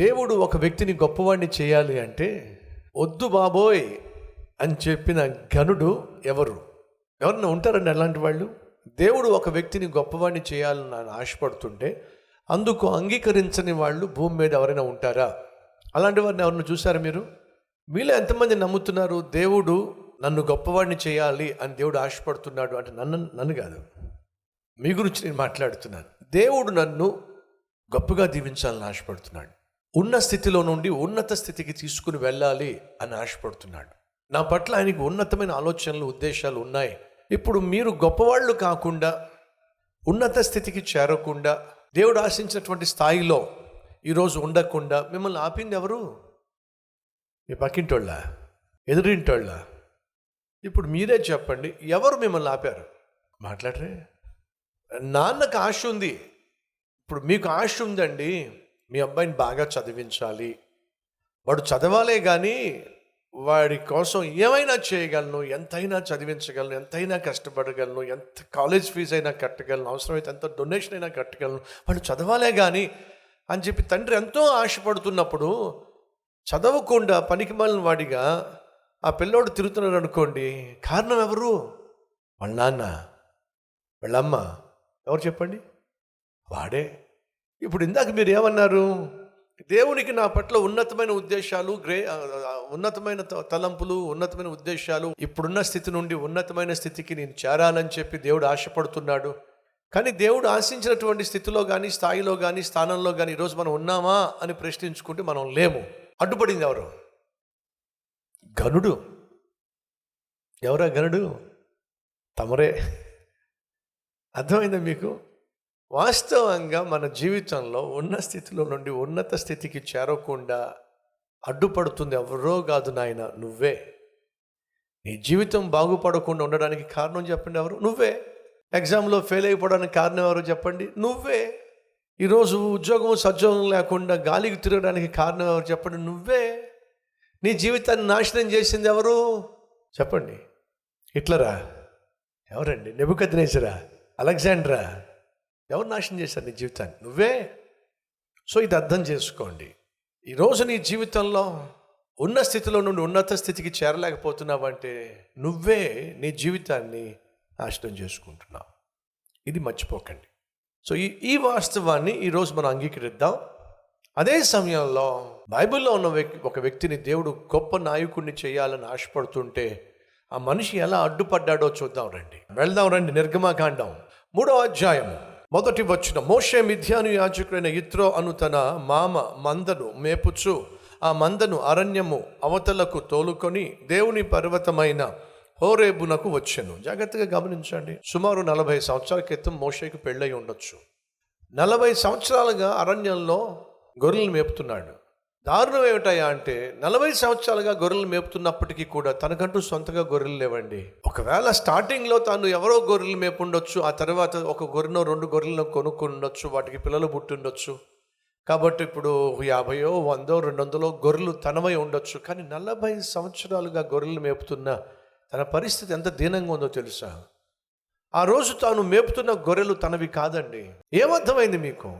దేవుడు ఒక వ్యక్తిని గొప్పవాడిని చేయాలి అంటే వద్దు బాబోయ్ అని చెప్పిన గనుడు ఎవరు? ఎవరన్నా ఉంటారండి అలాంటి వాళ్ళు? దేవుడు ఒక వ్యక్తిని గొప్పవాడిని చేయాలని ఆయన ఆశపడుతుంటే అందుకు అంగీకరించని వాళ్ళు భూమి మీద ఎవరైనా ఉంటారా? అలాంటి వారిని ఎవరిని చూసారా మీరు? మీలో ఎంతమంది నమ్ముతున్నారు దేవుడు నన్ను గొప్పవాడిని చేయాలి అని దేవుడు ఆశపడుతున్నాడు అంటే నన్ను నన్ను కాదు. మీ గురించి నేను మాట్లాడుతున్నాను. దేవుడు నన్ను గొప్పగా దీవించాలని ఆశపడుతున్నాడు. ఉన్న స్థితిలో నుండి ఉన్నత స్థితికి తీసుకుని వెళ్ళాలి అని ఆశపడుతున్నాడు. నా పట్ల ఆయనకు ఉన్నతమైన ఆలోచనలు ఉద్దేశాలు ఉన్నాయి. ఇప్పుడు మీరు గొప్పవాళ్ళు కాకుండా ఉన్నత స్థితికి చేరకుండా దేవుడు ఆశించినటువంటి స్థాయిలో ఈరోజు ఉండకుండా మిమ్మల్ని ఆపింది ఎవరు? మీ పక్కింటోళ్ళ? ఎదురింటోళ్ళ? ఇప్పుడు మీరే చెప్పండి ఎవరు మిమ్మల్ని ఆపారు? మాట్లాడరే. నాన్నకు ఆశ ఉంది. ఇప్పుడు మీకు ఆశ ఉందండి. మీ అబ్బాయిని బాగా చదివించాలి. వాడు చదవాలే కానీ వాడి కోసం ఏమైనా చేయగలను ఎంతైనా చదివించగలను ఎంతైనా కష్టపడగలను ఎంత కాలేజ్ ఫీజు అయినా కట్టగలను అవసరమైతే ఎంత డొనేషన్ అయినా కట్టగలను వాడు చదవాలే కానీ అని చెప్పి తండ్రి ఎంతో ఆశపడుతున్నప్పుడు చదవకుండా పనికి మాలిన వాడిగా ఆ పిల్లోడు తిరుగుతున్నాడు అనుకోండి కారణం ఎవరు? వాళ్ళ నాన్న. వాళ్ళమ్మ ఎవరు చెప్పండి? వాడే. ఇప్పుడు ఇందాక మీరు ఏమన్నారు? దేవునికి నా పట్ల ఉన్నతమైన ఉద్దేశాలు గ్రే ఉన్నతమైన త- తలంపులు ఉన్నతమైన ఉద్దేశాలు ఇప్పుడున్న స్థితి నుండి ఉన్నతమైన స్థితికి నేను చేరాలని చెప్పి దేవుడు ఆశపడుతున్నాడు. కానీ దేవుడు ఆశించినటువంటి స్థితిలో కానీ స్థాయిలో కానీ స్థానంలో కానీ ఈరోజు మనం ఉన్నామా అని ప్రశ్నించుకుంటే మనం లేము. అడ్డుపడింది ఎవరు? గనుడు ఎవరా గనుడు తమరే. అర్థమైందా మీకు? వాస్తవంగా మన జీవితంలో ఉన్న స్థితిలో నుండి ఉన్నత స్థితికి చేరకుండా అడ్డుపడుతుంది ఎవరో కాదు నాయన నువ్వే. నీ జీవితం బాగుపడకుండా ఉండడానికి కారణం చెప్పండి ఎవరు? నువ్వే. ఎగ్జామ్లో ఫెయిల్ అయిపోవడానికి కారణం ఎవరు చెప్పండి? నువ్వే. ఈరోజు ఉద్యోగం సద్యోగం లేకుండా గాలికి తిరగడానికి కారణం ఎవరు చెప్పండి? నువ్వే. నీ జీవితాన్ని నాశనం చేసింది ఎవరు? చెప్పండి. హిట్లరా? ఎవరండి? నెబుకద్నేసరా అలెగ్జాండ్రా? ఎవరు నాశనం చేశారు నీ జీవితాన్ని? నువ్వే. సో ఇది అర్థం చేసుకోండి. ఈరోజు నీ జీవితంలో ఉన్న స్థితిలో నుండి ఉన్నత స్థితికి చేరలేకపోతున్నావంటే నువ్వే నీ జీవితాన్ని నాశనం చేసుకుంటున్నావు. ఇది మర్చిపోకండి. సో ఈ ఈ వాస్తవాన్ని ఈరోజు మనం అంగీకరిద్దాం. అదే సమయంలో బైబిల్లో ఉన్న వ్యక్తి ఒక వ్యక్తిని దేవుడు గొప్ప నాయకుడిని చేయాలని ఆశపడుతుంటే ఆ మనిషి ఎలా అడ్డుపడ్డాడో చూద్దాం రండి. వెళ్దాం రండి నిర్గమాకాండం. మూడో అధ్యాయం మొదటి వచ్చిన మోషే మిథ్యాను యాజకుడైన ఇత్రో అను తన మామ మందను మేపుచు ఆ మందను అరణ్యము అవతలకు తోలుకొని దేవుని పర్వతమైన హోరేబునకు వచ్చాను. జాగ్రత్తగా గమనించండి. సుమారు నలభై సంవత్సరాల క్రితం మోషేకు పెళ్ళై ఉండొచ్చు. నలభై సంవత్సరాలుగా అరణ్యంలో గొర్రెలు మేపుతున్నాడు. దారుణం ఏమిటయా అంటే నలభై సంవత్సరాలుగా గొర్రెలు మేపుతున్నప్పటికీ కూడా తనకంటూ సొంతగా గొర్రెలు లేవండి. ఒకవేళ స్టార్టింగ్లో తాను ఎవరో గొర్రెలు మేపుండొచ్చు ఆ తర్వాత ఒక గొర్రెనో రెండు గొర్రెలను కొనుక్కుండొచ్చు వాటికి పిల్లలు పుట్టుండొచ్చు. కాబట్టి ఇప్పుడు యాభయో వందో రెండు వందలో గొర్రెలు తనమై ఉండొచ్చు. కానీ నలభై సంవత్సరాలుగా గొర్రెలు మేపుతున్న తన పరిస్థితి ఎంత దీనంగా ఉందో తెలుసా? ఆ రోజు తాను మేపుతున్న గొర్రెలు తనవి కాదండి. ఏమర్థమైంది మీకు?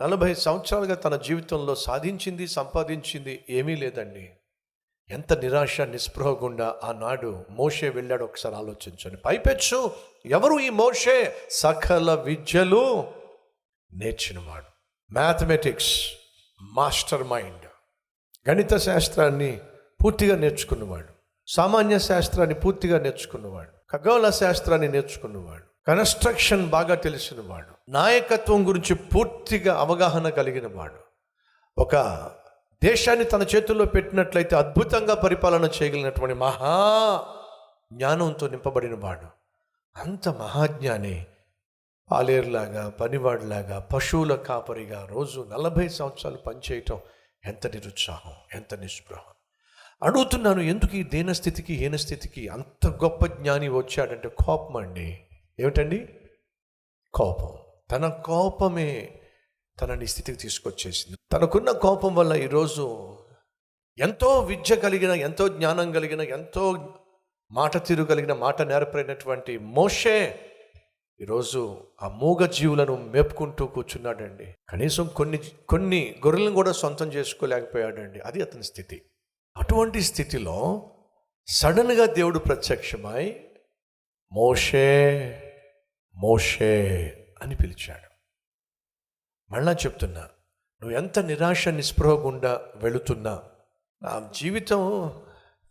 నలభై సంవత్సరాలుగా తన జీవితంలో సాధించింది సంపాదించింది ఏమీ లేదండి. ఎంత నిరాశ నిస్పృహ గుండా ఆనాడు మోషే వెళ్ళాడు ఒకసారి ఆలోచించండి. పైపెచ్చు ఎవరు ఈ మోషే? సకల విద్యలు నేర్చినవాడు. మ్యాథమెటిక్స్ మాస్టర్ మైండ్ గణిత శాస్త్రాన్ని పూర్తిగా నేర్చుకున్నవాడు. సామాన్య శాస్త్రాన్ని పూర్తిగా నేర్చుకున్నవాడు. ఖగోళ శాస్త్రాన్ని నేర్చుకున్నవాడు. కన్స్ట్రక్షన్ బాగా తెలిసినవాడు నాయకత్వం గురించి పూర్తిగా అవగాహన కలిగిన వాడు. ఒక దేశాన్ని తన చేతుల్లో పెట్టినట్లయితే అద్భుతంగా పరిపాలన చేయగలిగినటువంటి మహా జ్ఞానంతో నింపబడిన వాడు. అంత మహాజ్ఞాని. పాలేరులాగా పనివాడిలాగా పశువుల కాపరిగా రోజు నలభై సంవత్సరాలు పనిచేయటం ఎంత నిరుత్సాహం ఎంత నిస్పృహం. అడుగుతున్నాను ఎందుకు ఈ దీనస్థితికి హీనస్థితికి అంత గొప్ప జ్ఞాని వచ్చాడంటే కోపం అండి. ఏమిటండి? కోపం. తన కోపమే తనని స్థితికి తీసుకొచ్చేసింది. తనకున్న కోపం వల్ల ఈరోజు ఎంతో విద్య కలిగిన ఎంతో జ్ఞానం కలిగిన ఎంతో మాట తీరు కలిగిన మాట నేర్పడినటువంటి మోషే ఈరోజు ఆ మూగ జీవులను మెప్పుకుంటూ కూర్చున్నాడండి. కనీసం కొన్ని కొన్ని గొర్రెలను కూడా సొంతం చేసుకోలేకపోయాడండి. అది అతని స్థితి. అటువంటి స్థితిలో సడన్గా దేవుడు ప్రత్యక్షమై మోషే మోషే అని పిలిచాడు. మళ్ళా చెప్తున్నా నువ్వు ఎంత నిరాశ నిస్పృహ గుండా వెళుతున్నా నా జీవితం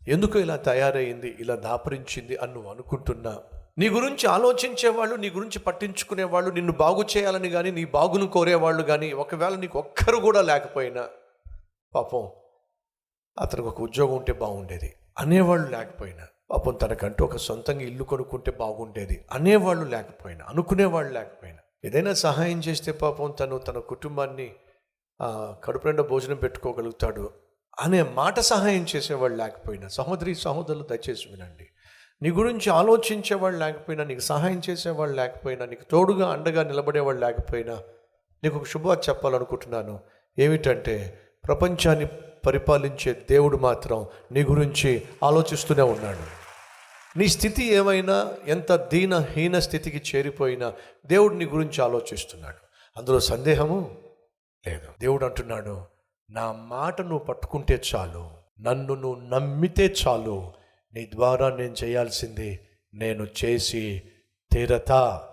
ఎందుకు ఇలా తయారైంది ఇలా దాపరించింది అని నువ్వు అనుకుంటున్నా? నీ గురించి ఆలోచించేవాళ్ళు నీ గురించి పట్టించుకునేవాళ్ళు నిన్ను బాగు చేయాలని కానీ నీ బాగును కోరేవాళ్ళు కానీ ఒకవేళ నీకు ఒక్కరు కూడా లేకపోయినా పాపం అతనికి ఒక ఉద్యోగం ఉంటే బాగుండేది అనేవాళ్ళు లేకపోయినా పాపం తనకంటూ ఒక సొంతంగా ఇల్లు కొనుక్కుంటే బాగుండేది. అనేవాళ్ళు లేకపోయినా అనుకునేవాళ్ళు లేకపోయినా ఏదైనా సహాయం చేస్తే పాపం తను తన కుటుంబాన్ని కడుపు నిండా భోజనం పెట్టుకోగలుగుతాడు అనే మాట సహాయం చేసేవాళ్ళు లేకపోయినా సహోదరి సహోదరులు దయచేసి వినండి. నీ గురించి ఆలోచించేవాళ్ళు లేకపోయినా నీకు సహాయం చేసేవాళ్ళు లేకపోయినా నీకు తోడుగా అండగా నిలబడేవాళ్ళు లేకపోయినా నీకు ఒక శుభవార్త చెప్పాలనుకుంటున్నాను. ఏమిటంటే ప్రపంచాన్ని పరిపాలించే దేవుడు మాత్రం నీ గురించి ఆలోచిస్తూనే ఉన్నాడు. నీ స్థితి ఏమైనా ఎంత దీనహీన స్థితికి చేరిపోయినా దేవుడు నీ గురించి ఆలోచిస్తున్నాడు. అందులో సందేహము లేదు. దేవుడు అంటున్నాడు నా మాట నువ్వు పట్టుకుంటే చాలు నన్ను నువ్వు నమ్మితే చాలు నీ ద్వారా నేను చేయాల్సింది నేను చేసి తీరతా.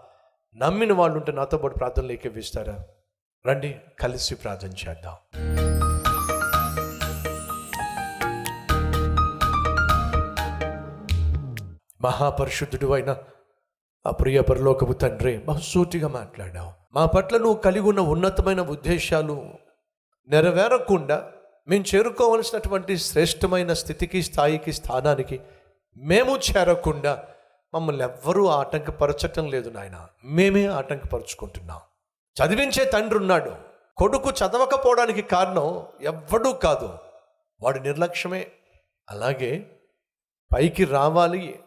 నమ్మిన వాళ్ళు ఉంటే నాతో పాటు ప్రార్థనలు ఏకీవిస్తారా? రండి కలిసి ప్రార్థన చేద్దాం. మహాపరిశుద్ధుడు అయిన ఆ ప్రియ పరలోకపు తండ్రి బహుసూటిగా మాట్లాడావు. మా పట్ల నువ్వు కలిగి ఉన్న ఉన్నతమైన ఉద్దేశాలు నెరవేరకుండా మేము చేరుకోవలసినటువంటి శ్రేష్టమైన స్థితికి స్థాయికి స్థానానికి మేము చేరకుండా మమ్మల్ని ఎవ్వరూ ఆటంకపరచటం లేదు నాయన. మేమే ఆటంకపరుచుకుంటున్నాం. చదివించే తండ్రి ఉన్నాడు. కొడుకు చదవకపోవడానికి కారణం ఎవ్వడూ కాదు. వాడి నిర్లక్ష్యమే. అలాగే పైకి రావాలి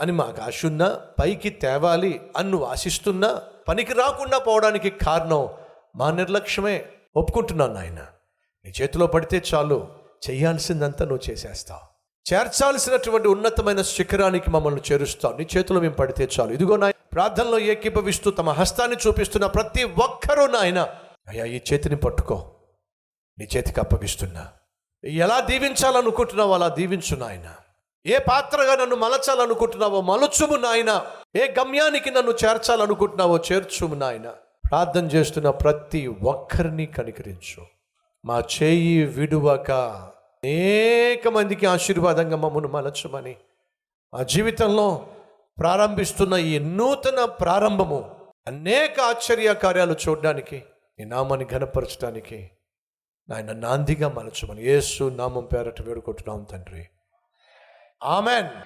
అని మాకు ఆశ ఉన్నా పైకి తేవాలి అన్ను ఆశిస్తున్నా పనికి రాకుండా పోవడానికి కారణం మా నిర్లక్ష్యమే. ఒప్పుకుంటున్నాను నాయన. నీ చేతిలో పడితే చాలు. చేయాల్సిందంతా నువ్వు చేసేస్తావు. చేర్చాల్సినటువంటి ఉన్నతమైన శిఖరానికి మమ్మల్ని చేరుస్తావు. నీ చేతిలో మేము పడితే చాలు. ఇదిగో నాయన ప్రార్థనలో ఏకీభవిస్తూ తమ హస్తాన్ని చూపిస్తున్న ప్రతి ఒక్కరూ నాయన అయ్యా ఈ చేతిని పట్టుకో. నీ చేతికి అప్పగిస్తున్నా. ఎలా దీవించాలనుకుంటున్నావు అలా దీవించు నాయనా. ఏ పాత్రగా నన్ను మలచాలనుకుంటున్నావో మలచుము నాయన. ఏ గమ్యానికి నన్ను చేర్చాలనుకుంటున్నావో చేర్చుము నాయన. ప్రార్థన చేస్తున్న ప్రతి ఒక్కరిని కనికరించు. మా చేయి విడువక అనేక మందికి ఆశీర్వాదంగా మమ్మను మలచమని. మా జీవితంలో ప్రారంభిస్తున్న ఈ నూతన ప్రారంభము అనేక ఆశ్చర్య కార్యాలు చూడడానికి నీ నామాన్ని ఘనపరచడానికి నాయన నాందిగా మలచమని. యేసు నామం పేరట వేడుకుంటున్నాం తండ్రి. Amen.